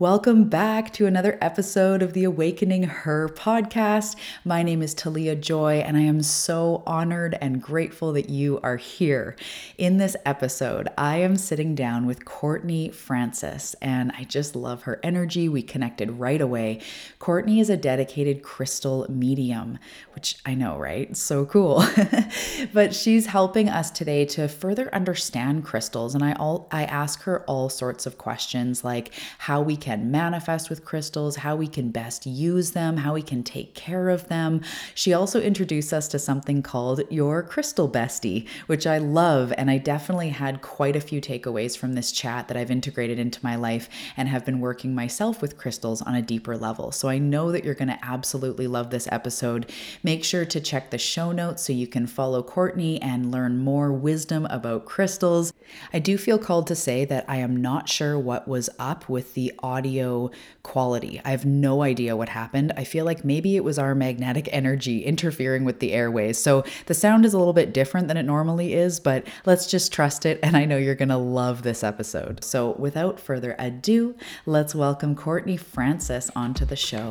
Welcome back to another episode of the Awakening Her podcast. My name is Talia Joy, and I am so honored and grateful that you are here. In this episode, I am sitting down with Courtnay Francis, and I just love her energy. We connected right away. Courtnay is a dedicated crystal medium, which I know, right? So cool. but she's helping us today to further understand crystals, and I all I ask her all sorts of questions like how we can manifest with crystals, how we can best use them, how we can take care of them. She also introduced us to something called Your Crystal Bestie, which I love. And I definitely had quite a few takeaways from this chat that I've integrated into my life and have been working myself with crystals on a deeper level. So I know that you're going to absolutely love this episode. Make sure to check the show notes so you can follow Courtnay and learn more wisdom about crystals. I do feel called to say that I am not sure what was up with the audio quality. I have no idea what happened. I feel like maybe it was our magnetic energy interfering with the airways. So the sound is a little bit different than it normally is, but let's just trust it. And I know you're going to love this episode. So without further ado, let's welcome Courtnay Francis onto the show.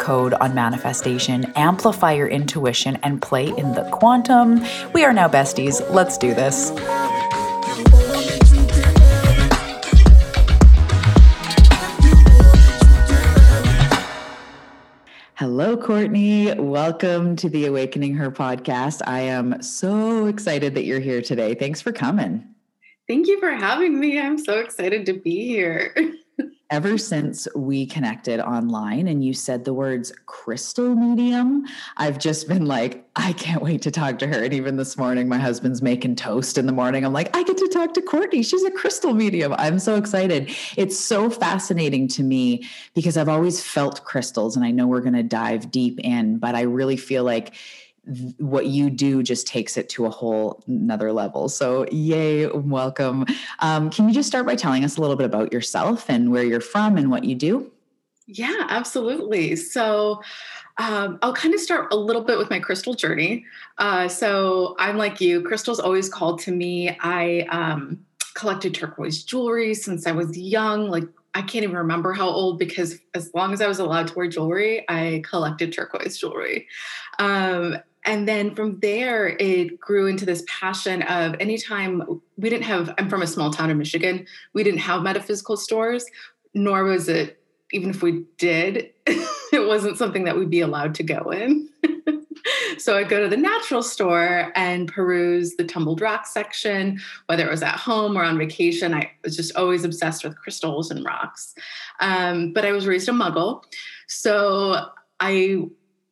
code on manifestation, amplify your intuition, and play in the quantum. We are now besties. Let's do this. Hello, Courtnay. Welcome to the Awakening Her podcast. I am so excited that you're here today. Thanks for coming. Thank you for having me. I'm so excited to be here. ever since we connected online and you said the words crystal medium, I've just been like, I can't wait to talk to her. And even this morning, my husband's making toast in the morning. I'm like, I get to talk to Courtnay. She's a crystal medium. I'm so excited. It's so fascinating to me because I've always felt crystals and I know we're going to dive deep in, but I really feel like what you do just takes it to a whole another level. So, yay, welcome. Um, can you just start by telling us a little bit about yourself and where you're from and what you do? Yeah, absolutely. So, um, I'll kind of start a little bit with my crystal journey. Uh, so, I'm like you, crystals always called to me. I um, collected turquoise jewelry since I was young, like I can't even remember how old because as long as I was allowed to wear jewelry, I collected turquoise jewelry. Um, and then from there it grew into this passion of anytime we didn't have i'm from a small town in michigan we didn't have metaphysical stores nor was it even if we did it wasn't something that we'd be allowed to go in. So i'd go to the natural store and peruse the tumbled rock section whether it was at home or on vacation i was just always obsessed with crystals and rocks. Um, but i was raised a muggle so i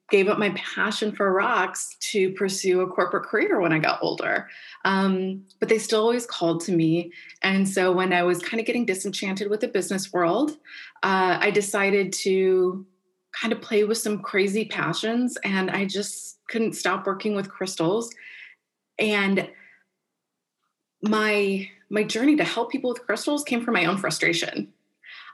gave up my passion for rocks to pursue a corporate career when I got older. Um, but they still always called to me. And so when I was kind of getting disenchanted with the business world, uh, I decided to kind of play with some crazy passions. And I just couldn't stop working with crystals. And my my journey to help people with crystals came from my own frustration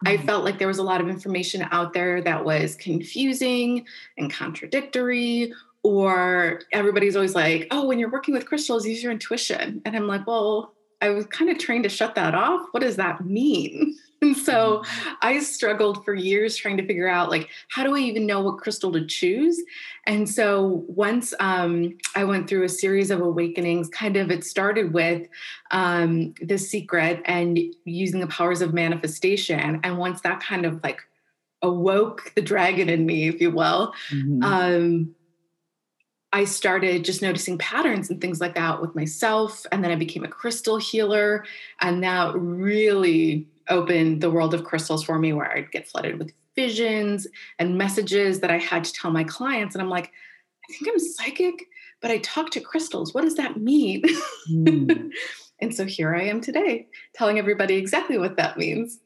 I mm-hmm. felt like there was a lot of information out there that was confusing and contradictory, or everybody's always like, oh, when you're working with crystals, use your intuition. And I'm like, well, I was kind of trained to shut that off. What does that mean? And so mm-hmm. I struggled for years trying to figure out like how do I even know what crystal to choose? And so once um, I went through a series of awakenings, kind of it started with um, the secret and using the powers of manifestation. And once that kind of like awoke the dragon in me, if you will, mm-hmm. um, I started just noticing patterns and things like that with myself. And then I became a crystal healer. And that really opened the world of crystals for me, where I'd get flooded with visions and messages that I had to tell my clients. And I'm like, I think I'm psychic, but I talk to crystals. What does that mean? Mm. and so here I am today telling everybody exactly what that means.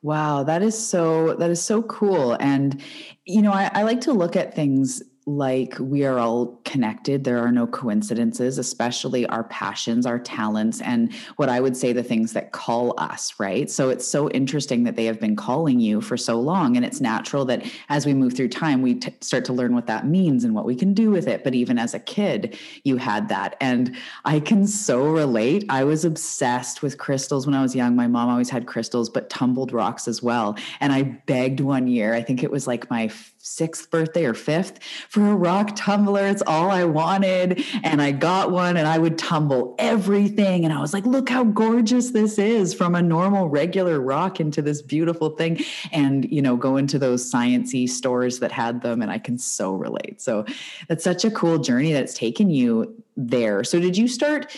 Wow, that is so that is so cool. And you know, I, I like to look at things like we are all connected. There are no coincidences, especially our passions, our talents, and what I would say the things that call us, right? So it's so interesting that they have been calling you for so long. And it's natural that as we move through time, we t- start to learn what that means and what we can do with it. But even as a kid, you had that. And I can so relate. I was obsessed with crystals when I was young. My mom always had crystals, but tumbled rocks as well. And I begged one year, I think it was like my sixth birthday or fifth for a rock tumbler. It's all I wanted. And I got one and I would tumble everything. And I was like, look how gorgeous this is from a normal, regular rock into this beautiful thing. And, you know, go into those sciency stores that had them. And I can so relate. So that's such a cool journey that's taken you there. So did you start?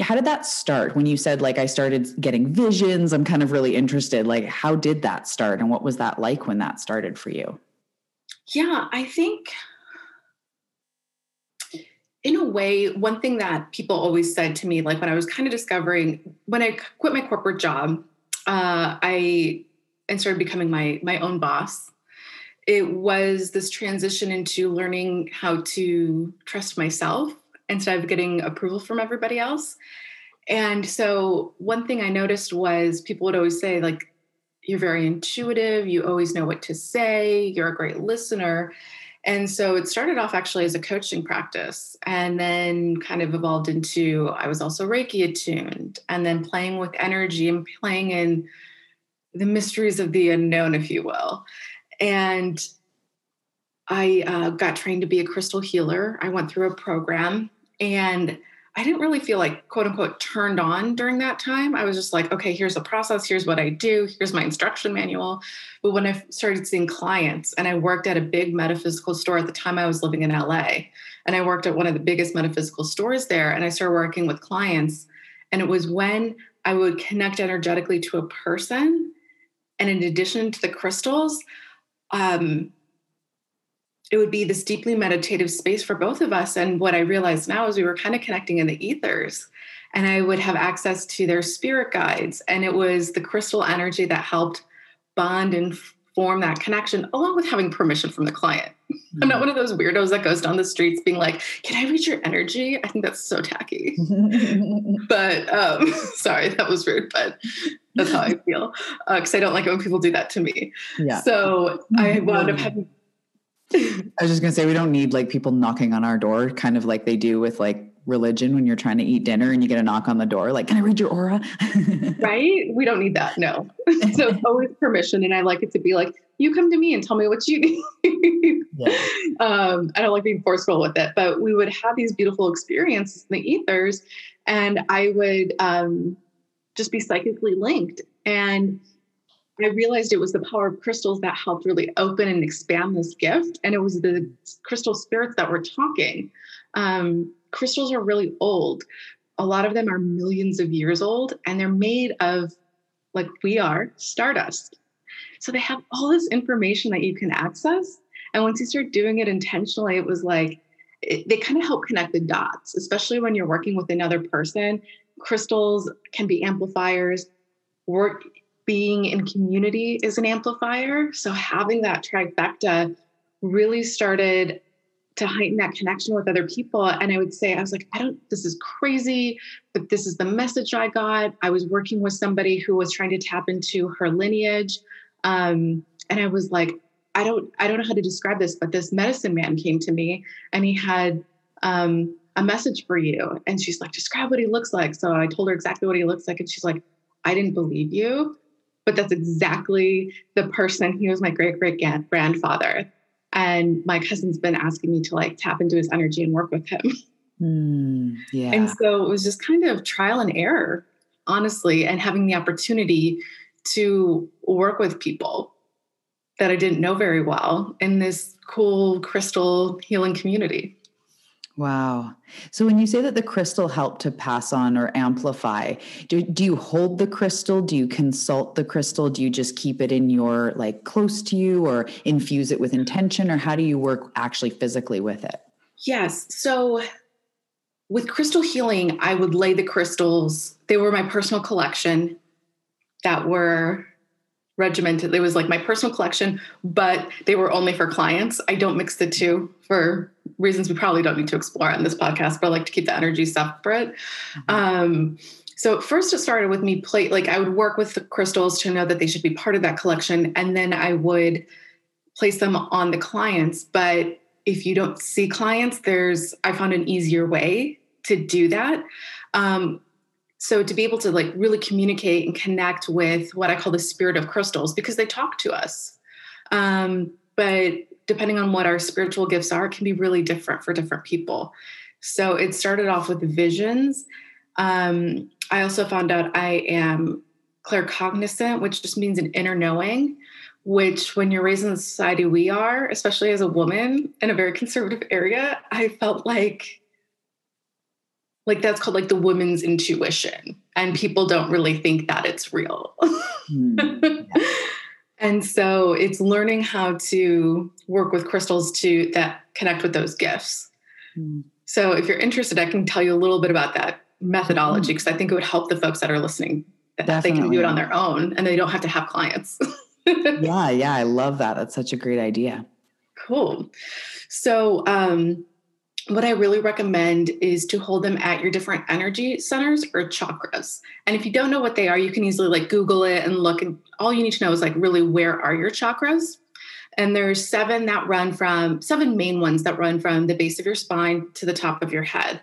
how did that start when you said like i started getting visions i'm kind of really interested like how did that start and what was that like when that started for you yeah, I think in a way, one thing that people always said to me, like when I was kind of discovering when I quit my corporate job, uh, I and started becoming my my own boss. It was this transition into learning how to trust myself instead of getting approval from everybody else. And so one thing I noticed was people would always say, like, you're very intuitive, you always know what to say, you're a great listener. And so it started off actually as a coaching practice and then kind of evolved into I was also Reiki attuned and then playing with energy and playing in the mysteries of the unknown, if you will. And I uh, got trained to be a crystal healer. I went through a program and I didn't really feel like quote unquote turned on during that time. I was just like, okay, here's the process, here's what I do, here's my instruction manual. But when I started seeing clients and I worked at a big metaphysical store at the time I was living in LA, and I worked at one of the biggest metaphysical stores there, and I started working with clients. And it was when I would connect energetically to a person. And in addition to the crystals, um, it would be this deeply meditative space for both of us. And what I realized now is we were kind of connecting in the ethers. And I would have access to their spirit guides. And it was the crystal energy that helped bond and form that connection, along with having permission from the client. Mm-hmm. I'm not one of those weirdos that goes down the streets being like, Can I read your energy? I think that's so tacky. but um, sorry, that was rude, but that's how I feel. Because uh, I don't like it when people do that to me. Yeah. So I wound up having I was just gonna say we don't need like people knocking on our door, kind of like they do with like religion when you're trying to eat dinner and you get a knock on the door, like, can I read your aura? right? We don't need that. No. so always permission. And I like it to be like, you come to me and tell me what you need. yeah. um, I don't like being forceful with it, but we would have these beautiful experiences in the ethers and I would um, just be psychically linked. And I realized it was the power of crystals that helped really open and expand this gift. And it was the crystal spirits that were talking. Um, crystals are really old. A lot of them are millions of years old, and they're made of, like we are, stardust. So they have all this information that you can access. And once you start doing it intentionally, it was like, it, they kind of help connect the dots, especially when you're working with another person. Crystals can be amplifiers. Work being in community is an amplifier. So having that trifecta really started to heighten that connection with other people. And I would say, I was like, I don't, this is crazy, but this is the message I got. I was working with somebody who was trying to tap into her lineage. Um, and I was like, I don't, I don't know how to describe this, but this medicine man came to me and he had um, a message for you. And she's like, describe what he looks like. So I told her exactly what he looks like. And she's like, I didn't believe you but that's exactly the person. He was my great great grandfather. And my cousin's been asking me to like tap into his energy and work with him. Mm, yeah. And so it was just kind of trial and error, honestly, and having the opportunity to work with people that I didn't know very well in this cool crystal healing community. Wow. So when you say that the crystal helped to pass on or amplify, do, do you hold the crystal? Do you consult the crystal? Do you just keep it in your like close to you or infuse it with intention or how do you work actually physically with it? Yes. So with crystal healing, I would lay the crystals, they were my personal collection that were regimented. It was like my personal collection, but they were only for clients. I don't mix the two for reasons we probably don't need to explore on this podcast, but I like to keep the energy separate. Mm-hmm. Um, so first it started with me play like I would work with the crystals to know that they should be part of that collection, and then I would place them on the clients. But if you don't see clients, there's I found an easier way to do that. Um, so to be able to like really communicate and connect with what I call the spirit of crystals because they talk to us. Um, but depending on what our spiritual gifts are, can be really different for different people. So it started off with visions. Um, I also found out I am claircognizant, which just means an inner knowing which when you're raised in the society we are, especially as a woman in a very conservative area, I felt like like that's called like the woman's intuition and people don't really think that it's real. mm, yeah. and so it's learning how to work with crystals to that connect with those gifts. Mm. So if you're interested, I can tell you a little bit about that methodology because mm. I think it would help the folks that are listening that Definitely. they can do it on their own and they don't have to have clients. yeah, yeah, I love that. That's such a great idea. Cool. So, um, what I really recommend is to hold them at your different energy centers or chakras. And if you don't know what they are, you can easily like Google it and look. And all you need to know is like really where are your chakras? And there's seven that run from seven main ones that run from the base of your spine to the top of your head.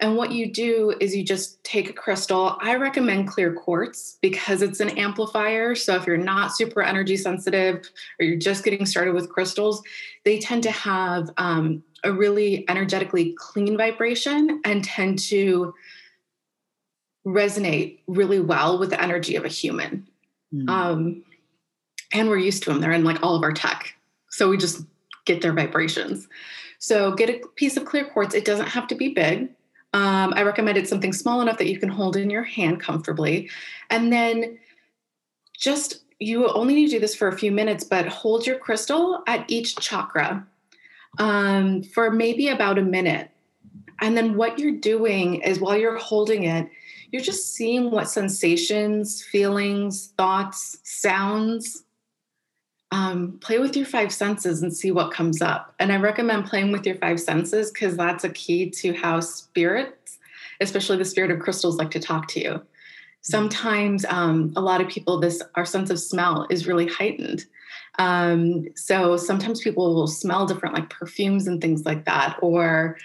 And what you do is you just take a crystal. I recommend clear quartz because it's an amplifier. So if you're not super energy sensitive or you're just getting started with crystals, they tend to have um, a really energetically clean vibration and tend to resonate really well with the energy of a human. Mm. Um, and we're used to them. They're in like all of our tech. So we just get their vibrations. So get a piece of clear quartz. It doesn't have to be big. Um, I recommended something small enough that you can hold in your hand comfortably. And then just, you only need to do this for a few minutes, but hold your crystal at each chakra um, for maybe about a minute. And then what you're doing is while you're holding it, you're just seeing what sensations, feelings, thoughts, sounds um, play with your five senses and see what comes up. And I recommend playing with your five senses because that's a key to how spirits, especially the spirit of crystals, like to talk to you. Mm-hmm. Sometimes um, a lot of people, this our sense of smell is really heightened. Um, so sometimes people will smell different, like perfumes and things like that, or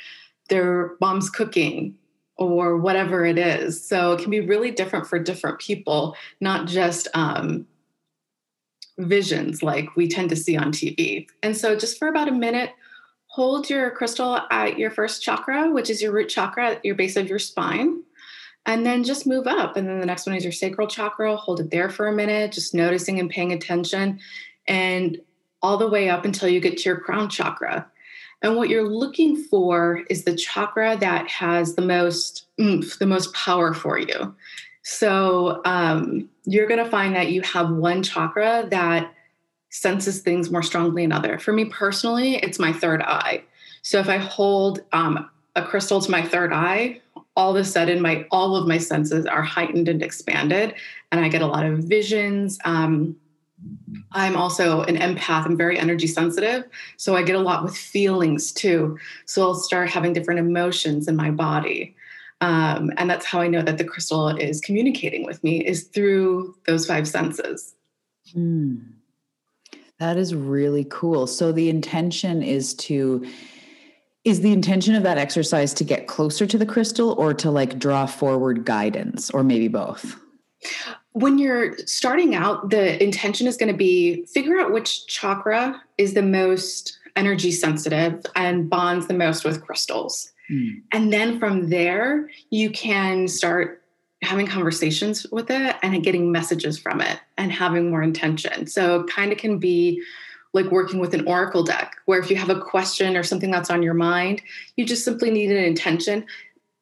their mom's cooking or whatever it is. So it can be really different for different people, not just um, visions like we tend to see on TV. And so, just for about a minute, hold your crystal at your first chakra, which is your root chakra at your base of your spine. And then just move up. And then the next one is your sacral chakra. Hold it there for a minute, just noticing and paying attention. And all the way up until you get to your crown chakra. And what you're looking for is the chakra that has the most oomph, the most power for you. So um, you're going to find that you have one chakra that senses things more strongly than other. For me personally, it's my third eye. So if I hold um, a crystal to my third eye, all of a sudden my all of my senses are heightened and expanded, and I get a lot of visions. Um, I'm also an empath. I'm very energy sensitive. So I get a lot with feelings too. So I'll start having different emotions in my body. Um, and that's how I know that the crystal is communicating with me is through those five senses. Hmm. That is really cool. So the intention is to is the intention of that exercise to get closer to the crystal or to like draw forward guidance or maybe both? When you're starting out, the intention is going to be figure out which chakra is the most energy sensitive and bonds the most with crystals. Mm. And then from there, you can start having conversations with it and getting messages from it and having more intention. So, it kind of can be like working with an oracle deck, where if you have a question or something that's on your mind, you just simply need an intention,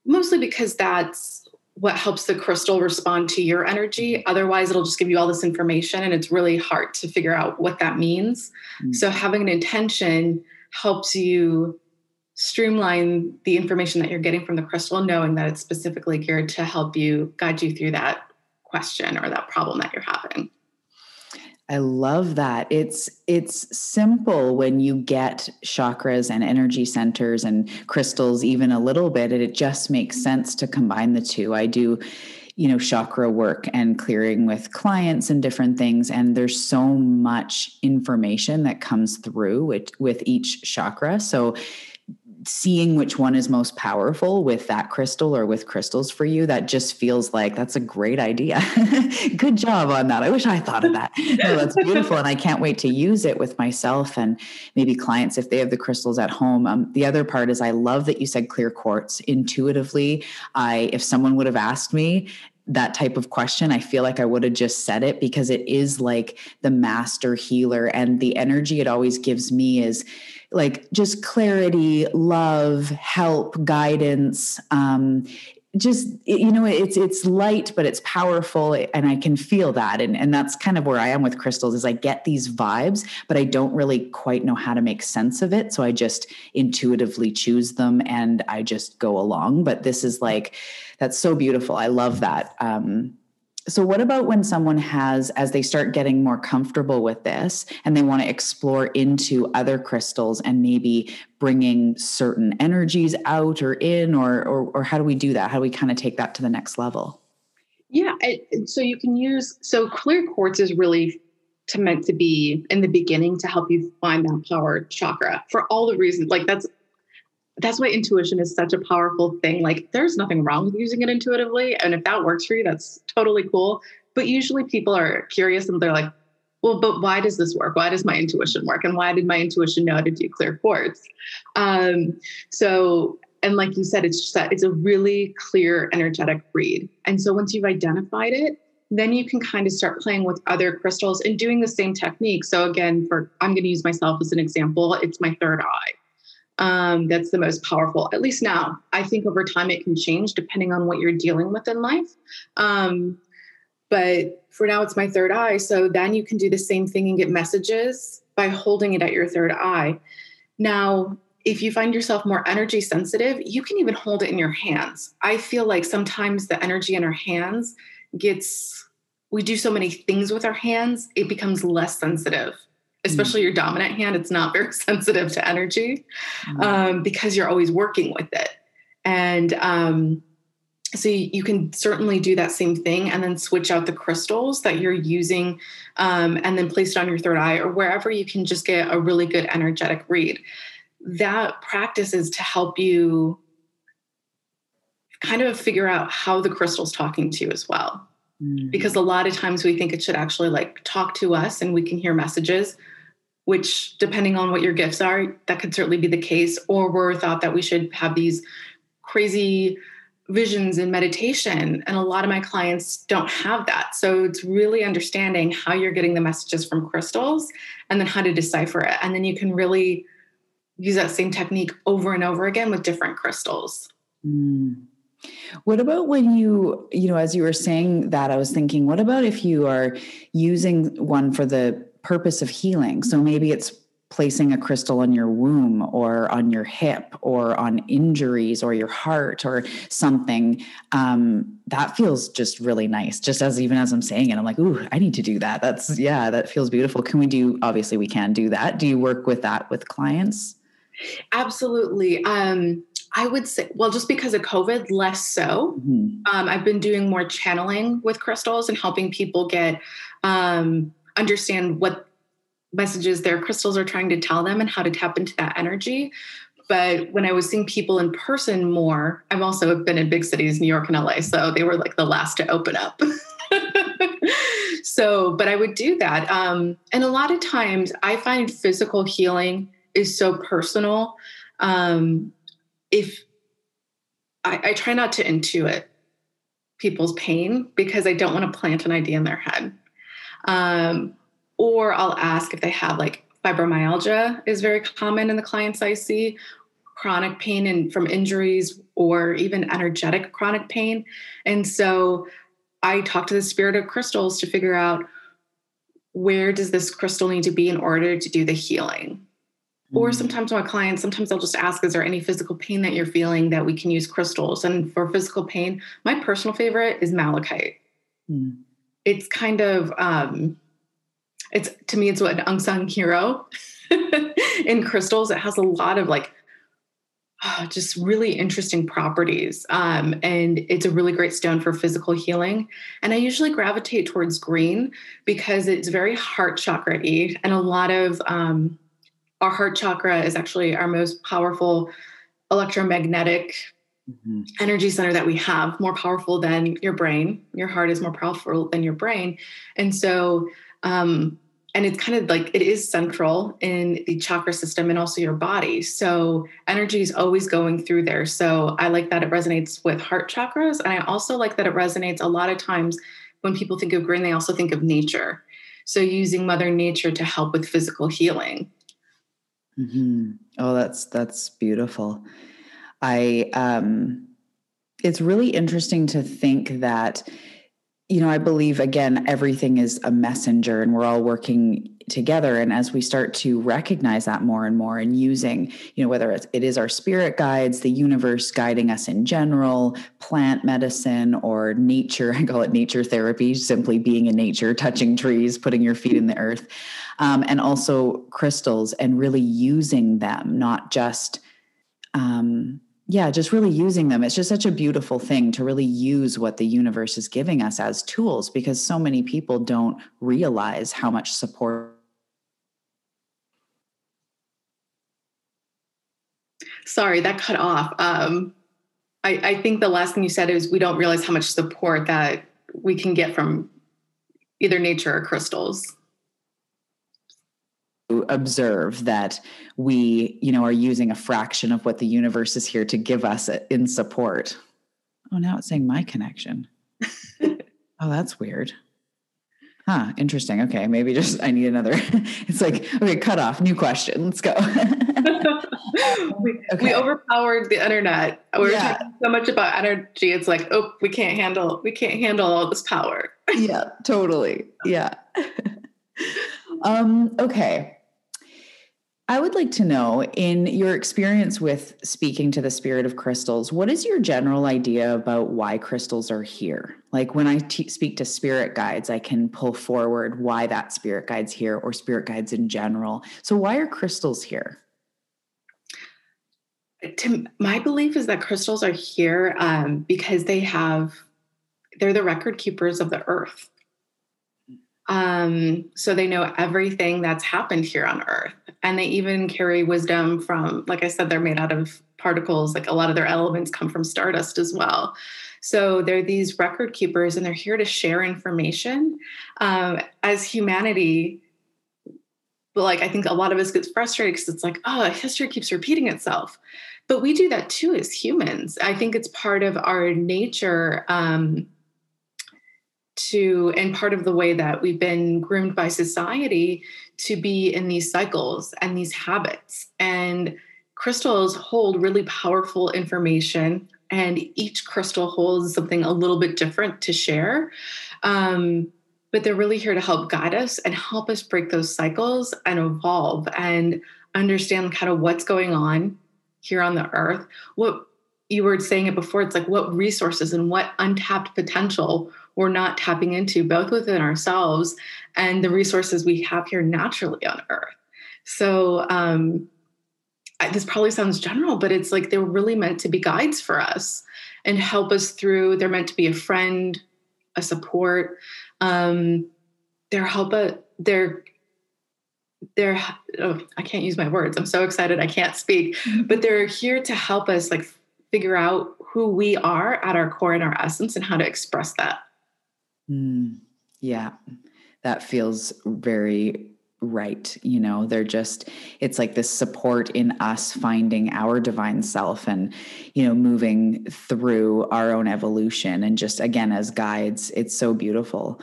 mostly because that's what helps the crystal respond to your energy. Otherwise, it'll just give you all this information and it's really hard to figure out what that means. Mm. So, having an intention helps you streamline the information that you're getting from the crystal, knowing that it's specifically geared to help you guide you through that question or that problem that you're having. I love that. It's it's simple when you get chakras and energy centers and crystals even a little bit and it just makes sense to combine the two. I do you know chakra work and clearing with clients and different things and there's so much information that comes through with, with each chakra. So seeing which one is most powerful with that crystal or with crystals for you that just feels like that's a great idea. Good job on that. I wish i thought of that. No that's beautiful and i can't wait to use it with myself and maybe clients if they have the crystals at home. Um, the other part is i love that you said clear quartz. Intuitively i if someone would have asked me that type of question, I feel like I would have just said it because it is like the master healer. And the energy it always gives me is like just clarity, love, help, guidance. Um, just you know it's it's light but it's powerful and i can feel that and and that's kind of where i am with crystals is i get these vibes but i don't really quite know how to make sense of it so i just intuitively choose them and i just go along but this is like that's so beautiful i love that um so what about when someone has as they start getting more comfortable with this and they want to explore into other crystals and maybe bringing certain energies out or in or or, or how do we do that? How do we kind of take that to the next level? Yeah so you can use so clear quartz is really to meant to be in the beginning to help you find that power chakra for all the reasons like that's that's why intuition is such a powerful thing. Like, there's nothing wrong with using it intuitively. And if that works for you, that's totally cool. But usually people are curious and they're like, well, but why does this work? Why does my intuition work? And why did my intuition know to do clear quartz? Um, so, and like you said, it's just that it's a really clear energetic read. And so once you've identified it, then you can kind of start playing with other crystals and doing the same technique. So again, for I'm going to use myself as an example, it's my third eye um, that's the most powerful, at least now. I think over time it can change depending on what you're dealing with in life. Um, but for now, it's my third eye. So then you can do the same thing and get messages by holding it at your third eye. Now, if you find yourself more energy sensitive, you can even hold it in your hands. I feel like sometimes the energy in our hands gets, we do so many things with our hands, it becomes less sensitive especially your dominant hand, it's not very sensitive to energy mm. um, because you're always working with it. And um, so you, can certainly do that same thing and then switch out the crystals that you're using um, and then place it on your third eye or wherever you can just get a really good energetic read. That practice is to help you kind of figure out how the crystal's talking to you as well. Mm. Because a lot of times we think it should actually like talk to us and we can hear messages which depending on what your gifts are that could certainly be the case or we're thought that we should have these crazy visions in meditation. And a lot of my clients don't have that. So it's really understanding how you're getting the messages from crystals and then how to decipher it. And then you can really use that same technique over and over again with different crystals. Mm. What about when you, you know, as you were saying that, I was thinking, what about if you are using one for the purpose of healing. So maybe it's placing a crystal on your womb or on your hip or on injuries or your heart or something um, that feels just really nice. Just as even as i'm saying it i'm like ooh i need to do that. That's yeah that feels beautiful. Can we do obviously we can do that. Do you work with that with clients? Absolutely. Um, I would say, well, just because of COVID, less so. Mm-hmm. Um, I've been doing more channeling with crystals and helping people get um, understand what messages their crystals are trying to tell them and how to tap into that energy. But when I was seeing people in person more, I've also been in big cities, New York and LA, so they were like the last to open up. so, but I would do that. Um, and a lot of times I find physical healing is so personal. Um, if I, I try not to intuit people's pain because I don't want to plant an idea in their head. Um, or I'll ask if they have like fibromyalgia is very common in the clients I see, chronic pain and from injuries or even energetic chronic pain. And so I talk to the spirit of crystals to figure out where does this crystal need to be in order to do the healing. Or mm. sometimes my clients, sometimes I'll just ask, is there any physical pain that you're feeling that we can use crystals? And for physical pain, my personal favorite is malachite. Mm. It's kind of, um, it's to me, it's what an unsung hero in crystals. It has a lot of like oh, just really interesting properties. Um, and it's a really great stone for physical healing. And I usually gravitate towards green because it's very heart chakra y. And a lot of um, our heart chakra is actually our most powerful electromagnetic mm-hmm. energy center that we have, more powerful than your brain. Your heart is more powerful than your brain. And so, um, and it's kind of like it is central in the chakra system and also your body. So energy is always going through there. So I like that it resonates with heart chakras. And I also like that it resonates a lot of times when people think of green, they also think of nature. So using Mother Nature to help with physical healing. Mm-hmm. Oh, that's that's beautiful. I um it's really interesting to think that you know, I believe again, everything is a messenger and we're all working together. And as we start to recognize that more and more and using, you know, whether it's, it is our spirit guides, the universe guiding us in general, plant medicine or nature, I call it nature therapy, simply being in nature, touching trees, putting your feet in the earth, um, and also crystals and really using them, not just, um, yeah, just really using them. It's just such a beautiful thing to really use what the universe is giving us as tools because so many people don't realize how much support. Sorry, that cut off. Um, I, I think the last thing you said is we don't realize how much support that we can get from either nature or crystals observe that we you know are using a fraction of what the universe is here to give us in support. Oh now it's saying my connection. Oh that's weird. Huh interesting. Okay maybe just i need another it's like okay cut off new question let's go. We, okay. we, overpowered the internet. We're yeah. talking so much about energy it's like oh we can't handle we can't handle all this power. Yeah totally. Yeah. Um okay I would like to know, in your experience with speaking to the spirit of crystals, what is your general idea about why crystals are here? Like when I speak to spirit guides, I can pull forward why that spirit guide's here or spirit guides in general. So, why are crystals here? To, my belief is that crystals are here um, because they have, they're the record keepers of the earth. Um, so they know everything that's happened here on earth. And they even carry wisdom from like i said they're made out of particles. Like a lot of their elements come from stardust as well. So they're these record keepers and they're here to share information. Um, as humanity but like i think a lot of us gets frustrated because it's like oh history keeps repeating itself. But we do that too as humans. I think it's part of our nature um, to and part of the way that we've been groomed by society to be in these cycles and these habits. And crystals hold really powerful information and each crystal holds something a little bit different to share. Um, but they're really here to help guide us and help us break those cycles and evolve and understand kind of what's going on here on the earth. What you were saying it before it's like what resources and what untapped potential we're not tapping into both within ourselves and the resources we have here naturally on earth. So um, this probably sounds general but it's like they're really meant to be guides for us and help us through. They're meant to be a friend a support. Um, they're help they're they're oh, i can't use my words. I'm so excited i can't speak. Mm-hmm. but they're here to help us like figure out who we are at our core and our essence and how to express that Mm, yeah, that feels very right. You know, they're just, it's like this support in us finding our divine self and, you know, moving through our own evolution. And just again, as guides, it's so beautiful.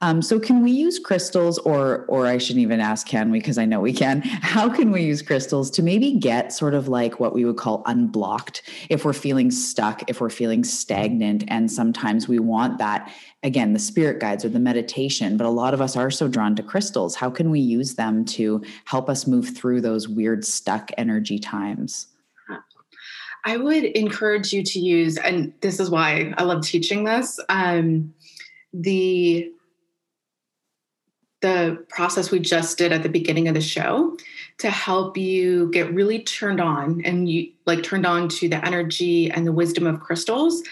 Um, so can we use crystals or or I shouldn't even ask can we because I know we can. How can we use crystals to maybe get sort of like what we would call unblocked if we're feeling stuck, if we're feeling stagnant and sometimes we want that again the spirit guides or the meditation, but a lot of us are so drawn to crystals. How can we use them to help us move through those weird stuck energy times? I would encourage you to use, and this is why I love teaching this. Um, the the process we just did at the beginning of the show to help you get really turned on and you like turned on to the energy and the wisdom of crystals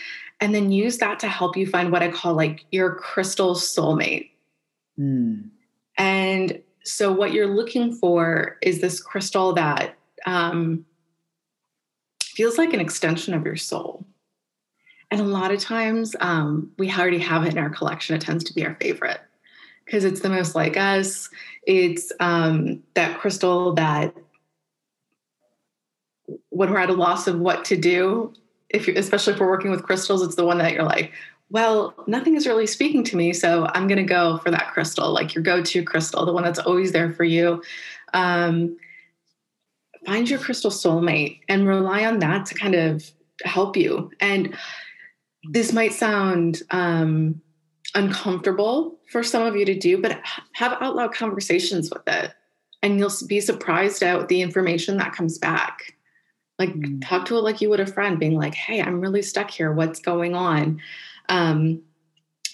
and then use that to help you find what I call like your crystal soulmate. Mm. And so what you're looking for is this crystal that um, feels like an extension of your soul. And a lot of times um, we already have it in our collection. It tends to be our favorite because it's the most like us. It's um, that crystal that when we're at a loss of what to do, if you especially if we're working with crystals, it's the one that you're like, well, nothing is really speaking to me, so I'm going to go for that crystal, like your go-to crystal, the one that's always there for you. Um, find your crystal soulmate and rely on that to kind of help you. And this might sound um, uncomfortable for some of you to do, but have out loud conversations with it. And you'll be surprised at the information that comes back. Like, mm. talk to it like you would a friend, being like, hey, I'm really stuck here. What's going on? Um,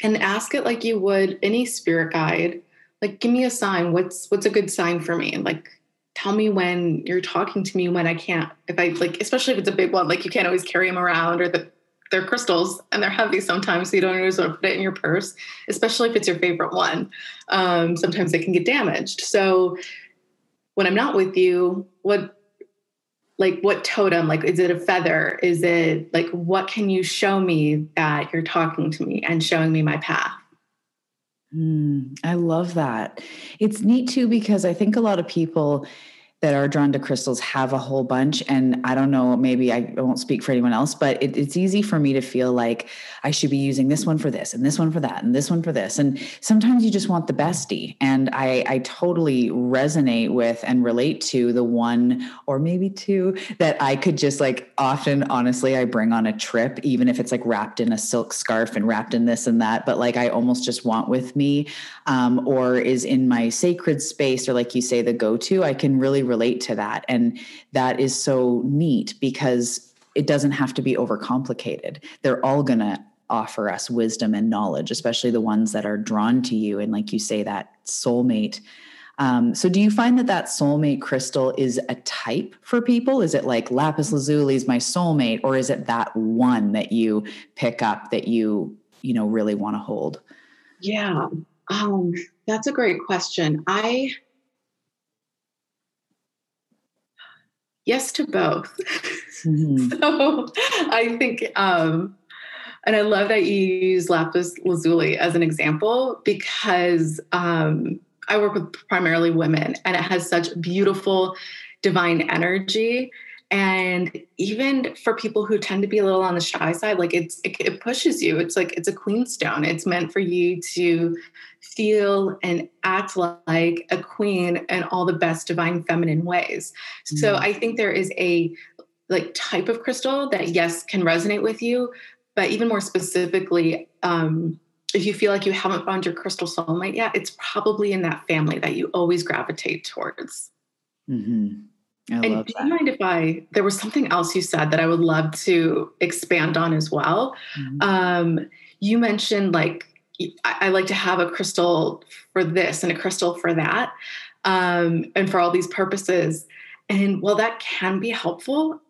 and ask it like you would any spirit guide. Like, give me a sign. What's what's a good sign for me? Like, tell me when you're talking to me when I can't. If I like, especially if it's a big one, like you can't always carry them around, or the they're crystals and they're heavy sometimes, so you don't always want to put it in your purse, especially if it's your favorite one. Um, sometimes they can get damaged. So when I'm not with you, what like what totem like is it a feather is it like what can you show me that you're talking to me and showing me my path mm, i love that it's neat too because i think a lot of people that are drawn to crystals have a whole bunch. And I don't know, maybe I won't speak for anyone else, but it, it's easy for me to feel like I should be using this one for this and this one for that and this one for this. And sometimes you just want the bestie. And I, I totally resonate with and relate to the one or maybe two that I could just like often, honestly, I bring on a trip, even if it's like wrapped in a silk scarf and wrapped in this and that, but like I almost just want with me um, or is in my sacred space or like you say, the go to, I can really relate to that. And that is so neat because it doesn't have to be overcomplicated. They're all going to offer us wisdom and knowledge, especially the ones that are drawn to you. And like you say, that soulmate. Um, so, do you find that that soulmate crystal is a type for people? Is it like lapis lazuli is my soulmate, or is it that one that you pick up that you you know really want to hold? Yeah, um, that's a great question. I yes to both. Mm-hmm. so I think, um, and I love that you use lapis lazuli as an example because um, I work with primarily women, and it has such beautiful divine energy and even for people who tend to be a little on the shy side like it's it, it, pushes you it's like it's a queen stone it's meant for you to feel and act like a queen in all the best divine feminine ways mm-hmm. so i think there is a like type of crystal that yes can resonate with you but even more specifically um if you feel like you haven't found your crystal soulmate yet it's probably in that family that you always gravitate towards mm-hmm. I and do that. you mind if I? There was something else you said that I would love to expand on as well. Mm-hmm. Um, you mentioned like I, I, like to have a crystal for this and a crystal for that, um, and for all these purposes. And while that can be helpful,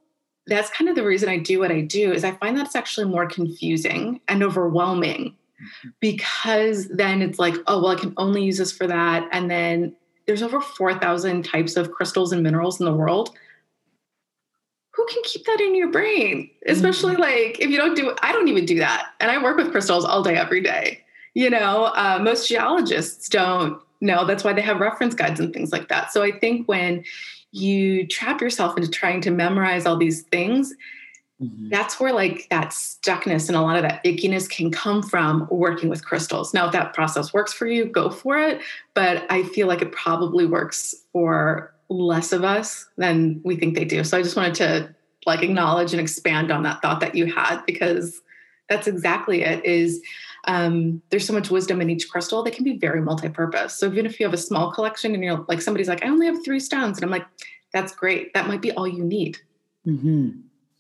that's kind of the reason I do what I do. Is I find that it's actually more confusing and overwhelming mm-hmm. because then it's like, oh well, I can only use this for that, and then there's over 4,000 types of crystals and minerals in the world. Who can keep that in your brain? Especially mm-hmm. like if you don't do, I don't even do that. And I work with crystals all day, every day. You know, uh, most geologists don't know. That's why they have reference guides and things like that. So I think when you trap yourself into trying to memorize all these things, Mm-hmm. That's where like that stuckness and a lot of that ickiness can come from working with crystals. Now, if that process works for you, go for it. But I feel like it probably works for less of us than we think they do. So I just wanted to like acknowledge and expand on that thought that you had because that's exactly it is um, there's so much wisdom in each crystal they can be very multi-purpose. So even if you have a small collection and you're like somebody's like i only have three stones and i'm like that's great. That might be all you need. Mm-hmm.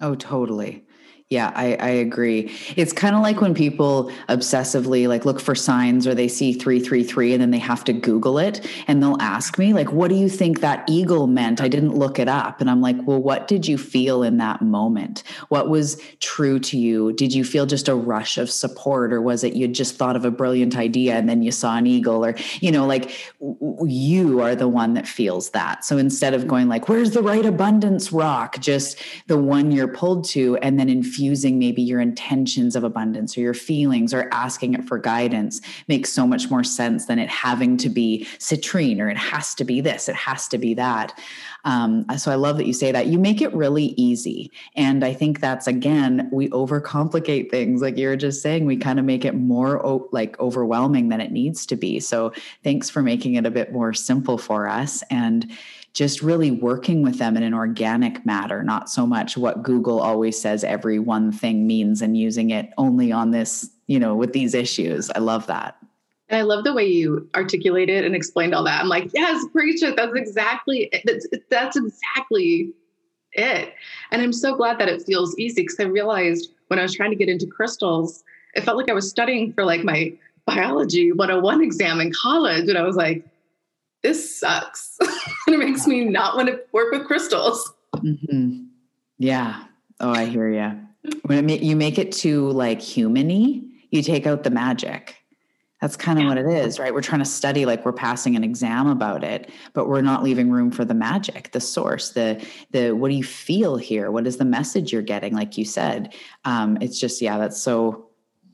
oh totally yeah, I, I agree. It's kind of like when people obsessively like look for signs or they see 333 and then they have to Google it and they'll ask me, like, what do you think that eagle meant? I didn't look it up. And I'm like, well, what did you feel in that moment? What was true to you? Did you feel just a rush of support or was it you just thought of a brilliant idea and then you saw an eagle or, you know, like you are the one that feels that. So instead of going like, where's the right abundance rock? Just the one you're pulled to and then infuse infusing maybe your intentions of abundance or your feelings or asking it for guidance makes so much more sense than it having to be citrine or it has to be this, it has to be that. Um, so I love that you say that. You make it really easy. And I think that's, again, we overcomplicate things. Like you're just saying, we kind of make it more o- like overwhelming than it needs to be. So thanks for making it a bit more simple for us. And just really working with them in an organic matter, not so much what Google always says every one thing means and using it only on this, you know, with these issues. I love that. And I love the way you articulated and explained all that. I'm like, yes, preach it. That's exactly that's that's exactly it. And I'm so glad that it feels easy because I realized when I was trying to get into crystals, it felt like I was studying for like my biology 101 exam in college. And I was like, this sucks. and it makes me not want to work with crystals. Mm-hmm. Yeah. Oh, I hear you. When it, you make it too like humany, you take out the magic. That's kind of yeah. what it is, right? We're trying to study like we're passing an exam about it, but we're not leaving room for the magic, the source, the the what do you feel here? What is the message you're getting? Like you said, um, it's just yeah, that's so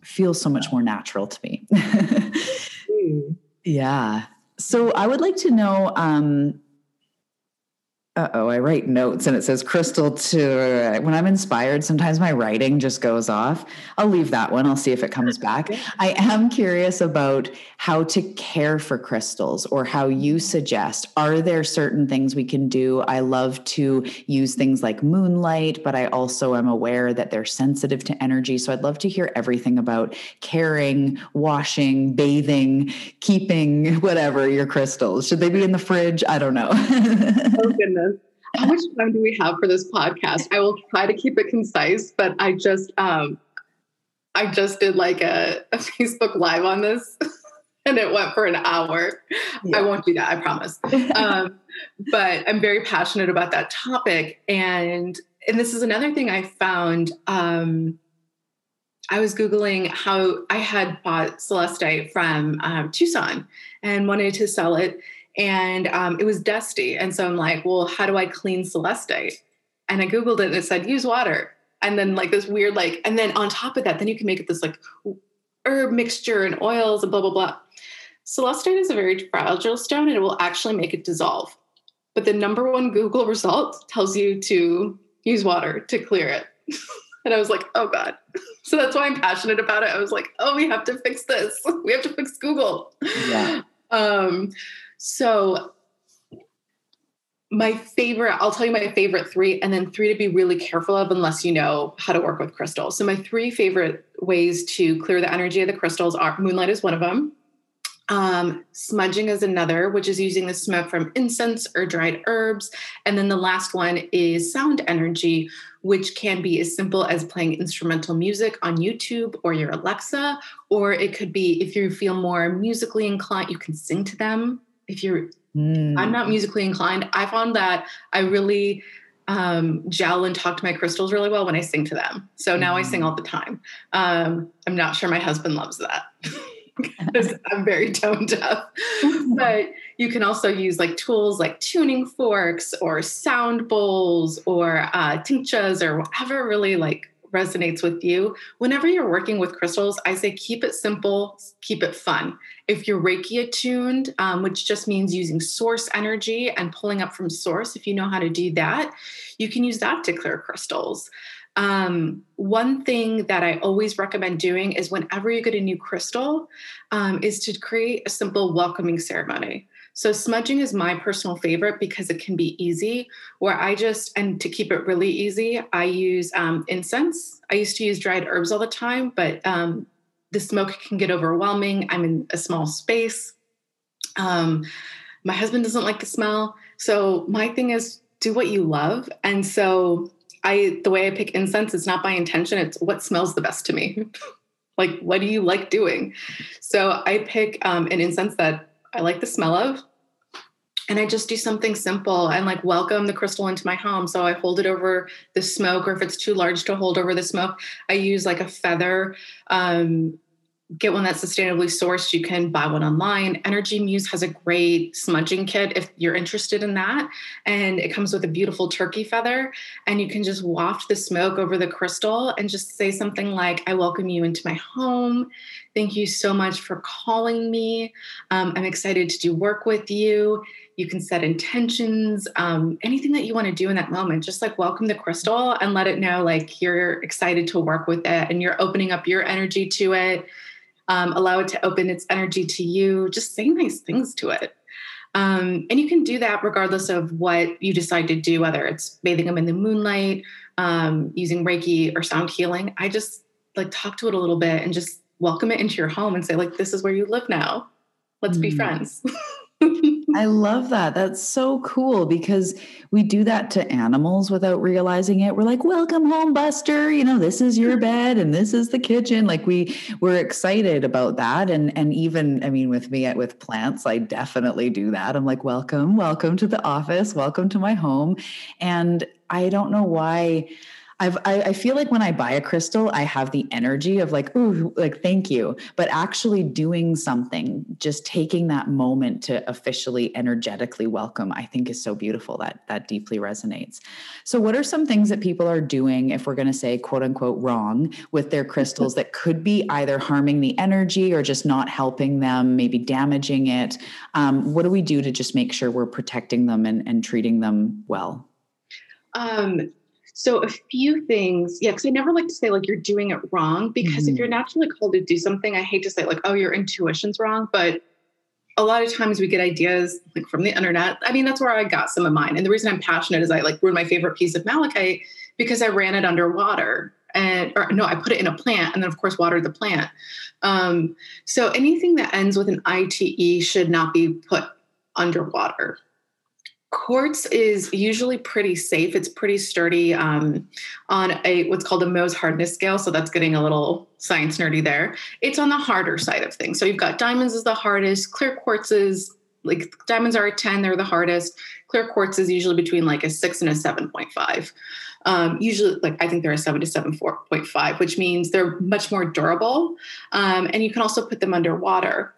feels so much more natural to me. mm. Yeah. So I would like to know. Um, oh, I write notes and it says crystal to uh, when I'm inspired, sometimes my writing just goes off. I'll leave that one. I'll see if it comes back. I am curious about how to care for crystals or how you suggest. Are there certain things we can do? I love to use things like moonlight, but I also am aware that they're sensitive to energy. So I'd love to hear everything about caring, washing, bathing, keeping, whatever your crystals. Should they be in the fridge? I don't know. oh, goodness how much time do we have for this podcast? I will try to keep it concise, but I just um I just did like a, a Facebook live on this and it went for an hour. Yeah. I won't do that, I promise. um, but I'm very passionate about that topic. And and this is another thing I found. Um, I was Googling how I had bought Celestite from um, Tucson and wanted to sell it and um, it was dusty. And so I'm like, well, how do I clean celestite? And I Googled it and it said, use water. And then like this weird, like, and then on top of that, then you can make it this like herb mixture and oils and blah, blah, blah. Celestite is a very fragile stone and it will actually make it dissolve. But the number one Google result tells you to use water to clear it. and I was like, oh God. So that's why I'm passionate about it. I was like, oh, we have to fix this. We have to fix Google. Yeah. Um, so my favorite, I'll tell you my favorite three, and then three to be really careful of unless you know how to work with crystals. So my three favorite ways to clear the energy of the crystals are moonlight is one of them. Um, smudging is another, which is using the smoke from incense or dried herbs. And then the last one is sound energy, which can be as simple as playing instrumental music on YouTube or your Alexa, or it could be if you feel more musically inclined, you can sing to them if you're mm. i'm not musically inclined i found that i really um, gel and talk to my crystals really well when i sing to them so now mm. i sing mm. all the time um, i'm not sure my husband loves that because i'm very tone deaf but you can also use like tools like tuning forks or sound bowls or uh, tinctures or whatever really like resonates with you. Whenever you're working with crystals, I say keep it simple, keep it fun. If you're Reiki attuned, um, which just means using source energy and pulling up from source, if you know how to do that, you can use that to clear crystals. Um, one thing that I always recommend doing is whenever you get a new crystal, um, is to create a simple welcoming ceremony. So smudging is my personal favorite because it can be easy. Where I just and to keep it really easy, I use um, incense. I used to use dried herbs all the time, but um, the smoke can get overwhelming. I'm in a small space. Um, my husband doesn't like the smell, so my thing is do what you love. And so I, the way I pick incense, it's not by intention. It's what smells the best to me. like, what do you like doing? So I pick um, an incense that I like the smell of and I just do something simple and like welcome the crystal into my home. So I hold it over the smoke, or if it's too large to hold over the smoke, I use like a feather. Um, get one that's sustainably sourced. You can buy one online. Energy Muse has a great smudging kit if you're interested in that. And it comes with a beautiful turkey feather. And you can just waft the smoke over the crystal and just say something like, I welcome you into my home. Thank you so much for calling me. Um, I'm excited to do work with you. You can set intentions, um, anything that you want to do in that moment. Just like welcome the crystal and let it know like you're excited to work with it and you're opening up your energy to it. Um, allow it to open its energy to you. Just say nice things to it. Um, and you can do that regardless of what you decide to do, whether it's bathing them in the moonlight, um, using Reiki or sound healing. I just like talk to it a little bit and just welcome it into your home and say, like, this is where you live now. Let's mm. be friends. I love that. That's so cool because we do that to animals without realizing it. We're like, "Welcome home, Buster. You know, this is your bed and this is the kitchen." Like we we're excited about that and and even I mean with me with plants, I definitely do that. I'm like, "Welcome, welcome to the office, welcome to my home." And I don't know why I've I, I, feel like when I buy a crystal, I have the energy of like, oh, like thank you. But actually doing something, just taking that moment to officially energetically welcome, I think is so beautiful. That that deeply resonates. So, what are some things that people are doing, if we're going to say quote unquote wrong, with their crystals that could be either harming the energy or just not helping them, maybe damaging it? Um, what do we do to just make sure we're protecting them and, and treating them well? Um, so a few things, yeah, because I never like to say like you're doing it wrong because mm-hmm. if you're naturally called to do something, I hate to say like, oh, your intuition's wrong, but a lot of times we get ideas like from the internet. I mean, that's where I got some of mine. And the reason I'm passionate is I like ruined my favorite piece of malachite because I ran it underwater. And or no, I put it in a plant and then of course watered the plant. Um, so anything that ends with an ITE should not be put underwater quartz is usually pretty safe. It's pretty sturdy um, on a what's called a mohs hardness scale so that's getting a little science nerdy there. It's on the harder side of things. So you've got diamonds is the hardest clear quartz is like diamonds are a 10 they're the hardest. Clear quartz is usually between like a 6 and a 7.5 um, usually like i think they're a 7 to 7.5 which means they're much more durable um, and you can also put them underwater.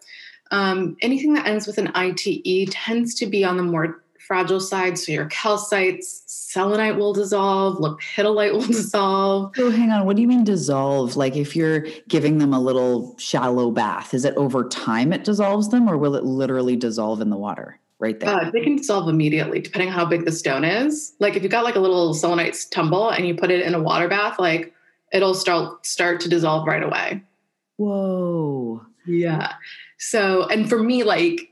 Um, anything that ends with an ite tends to be on the more fragile side. So your calcites, selenite will dissolve, lepidolite will dissolve. So hang on, what do you mean dissolve? Like if you're giving them a little shallow bath, is it over time it dissolves them or will it literally dissolve in the water? Right there. Uh, they can dissolve immediately, depending on how big the stone is. Like if you got like a little selenite tumble and you put it in a water bath, like it'll start start to dissolve right away. Whoa. Yeah. So, and for me, like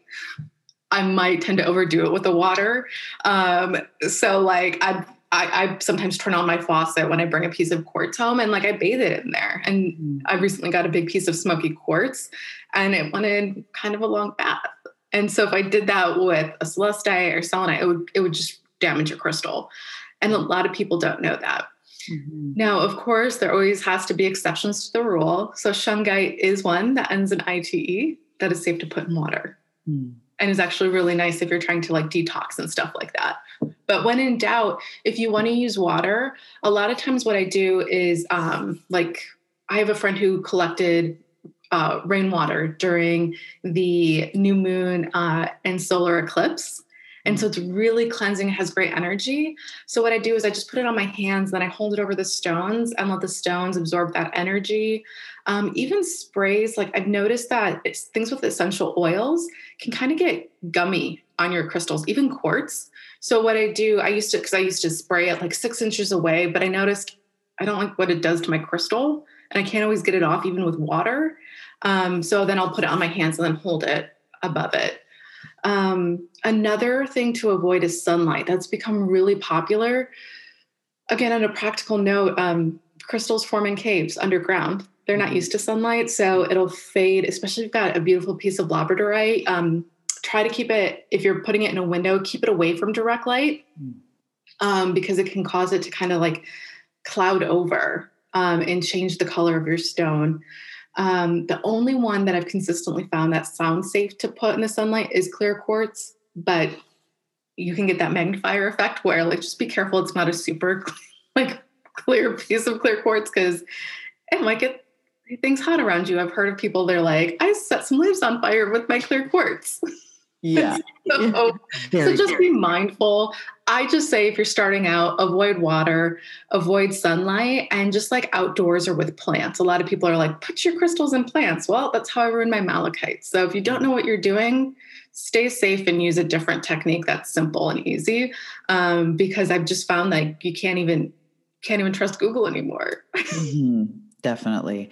I might tend to overdo it with the water. Um, so like I, I, I sometimes turn on my faucet when I bring a piece of quartz home and like I bathe it in there. And mm. I recently got a big piece of smoky quartz and it wanted kind of a long bath. And so if I did that with a celestite or selenite, it would it would just damage your crystal. And a lot of people don't know that. Mm-hmm. Now, of course, there always has to be exceptions to the rule. So shungite is one that ends in ITE that is safe to put in water. Mm and is actually really nice if you're trying to like detox and stuff like that. But when in doubt, if you want to use water, a lot of times what I do is um, like I have a friend who collected uh, rainwater during the new moon uh, and solar eclipse. And so it's really cleansing, It has great energy. So what I do is I just put it on my hands, then I hold it over the stones and let the stones absorb that energy. Um, even sprays, like I've noticed that things with essential oils can kind of get gummy on your crystals, even quartz. So what I do, I used to, because I used to spray it like six inches away, but I noticed I don't like what it does to my crystal, and I can't always get it off even with water. Um, so then I'll put it on my hands and then hold it above it. Um, another thing to avoid is sunlight. That's become really popular. Again, on a practical note, um, crystals form in caves underground. They're not used to sunlight, so it'll fade, especially if you've got a beautiful piece of labradorite. Um, try to keep it, if you're putting it in a window, keep it away from direct light hmm. um, because it can cause it to kind of like cloud over um, and change the color of your stone. Um, the only one that I've consistently found that sounds safe to put in the sunlight is clear quartz, but you can get that magnifier effect where like just be careful it's not a super like clear piece of clear quartz because it might get things hot around you. I've heard of people they're like, I set some leaves on fire with my clear quartz. Yeah. so, so, just be mindful. I just say if you're starting out, avoid water, avoid sunlight, and just like outdoors or with plants. A lot of people are like, put your crystals in plants. Well, that's how I ruin my malachite. So if you don't know what you're doing, stay safe and use a different technique that's simple and easy. Um, because I've just found like you can't even can't even trust Google anymore. mm-hmm. Definitely.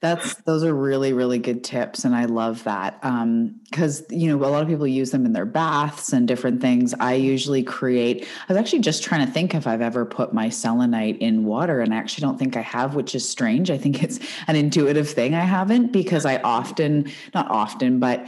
That's those are really really good tips and i love that um because you know a lot of people use them in their baths and different things. I usually create i was actually just trying to think if i've ever put my selenite in water and i actually don't think i have which is strange. I think it's an intuitive thing i haven't because i often not often but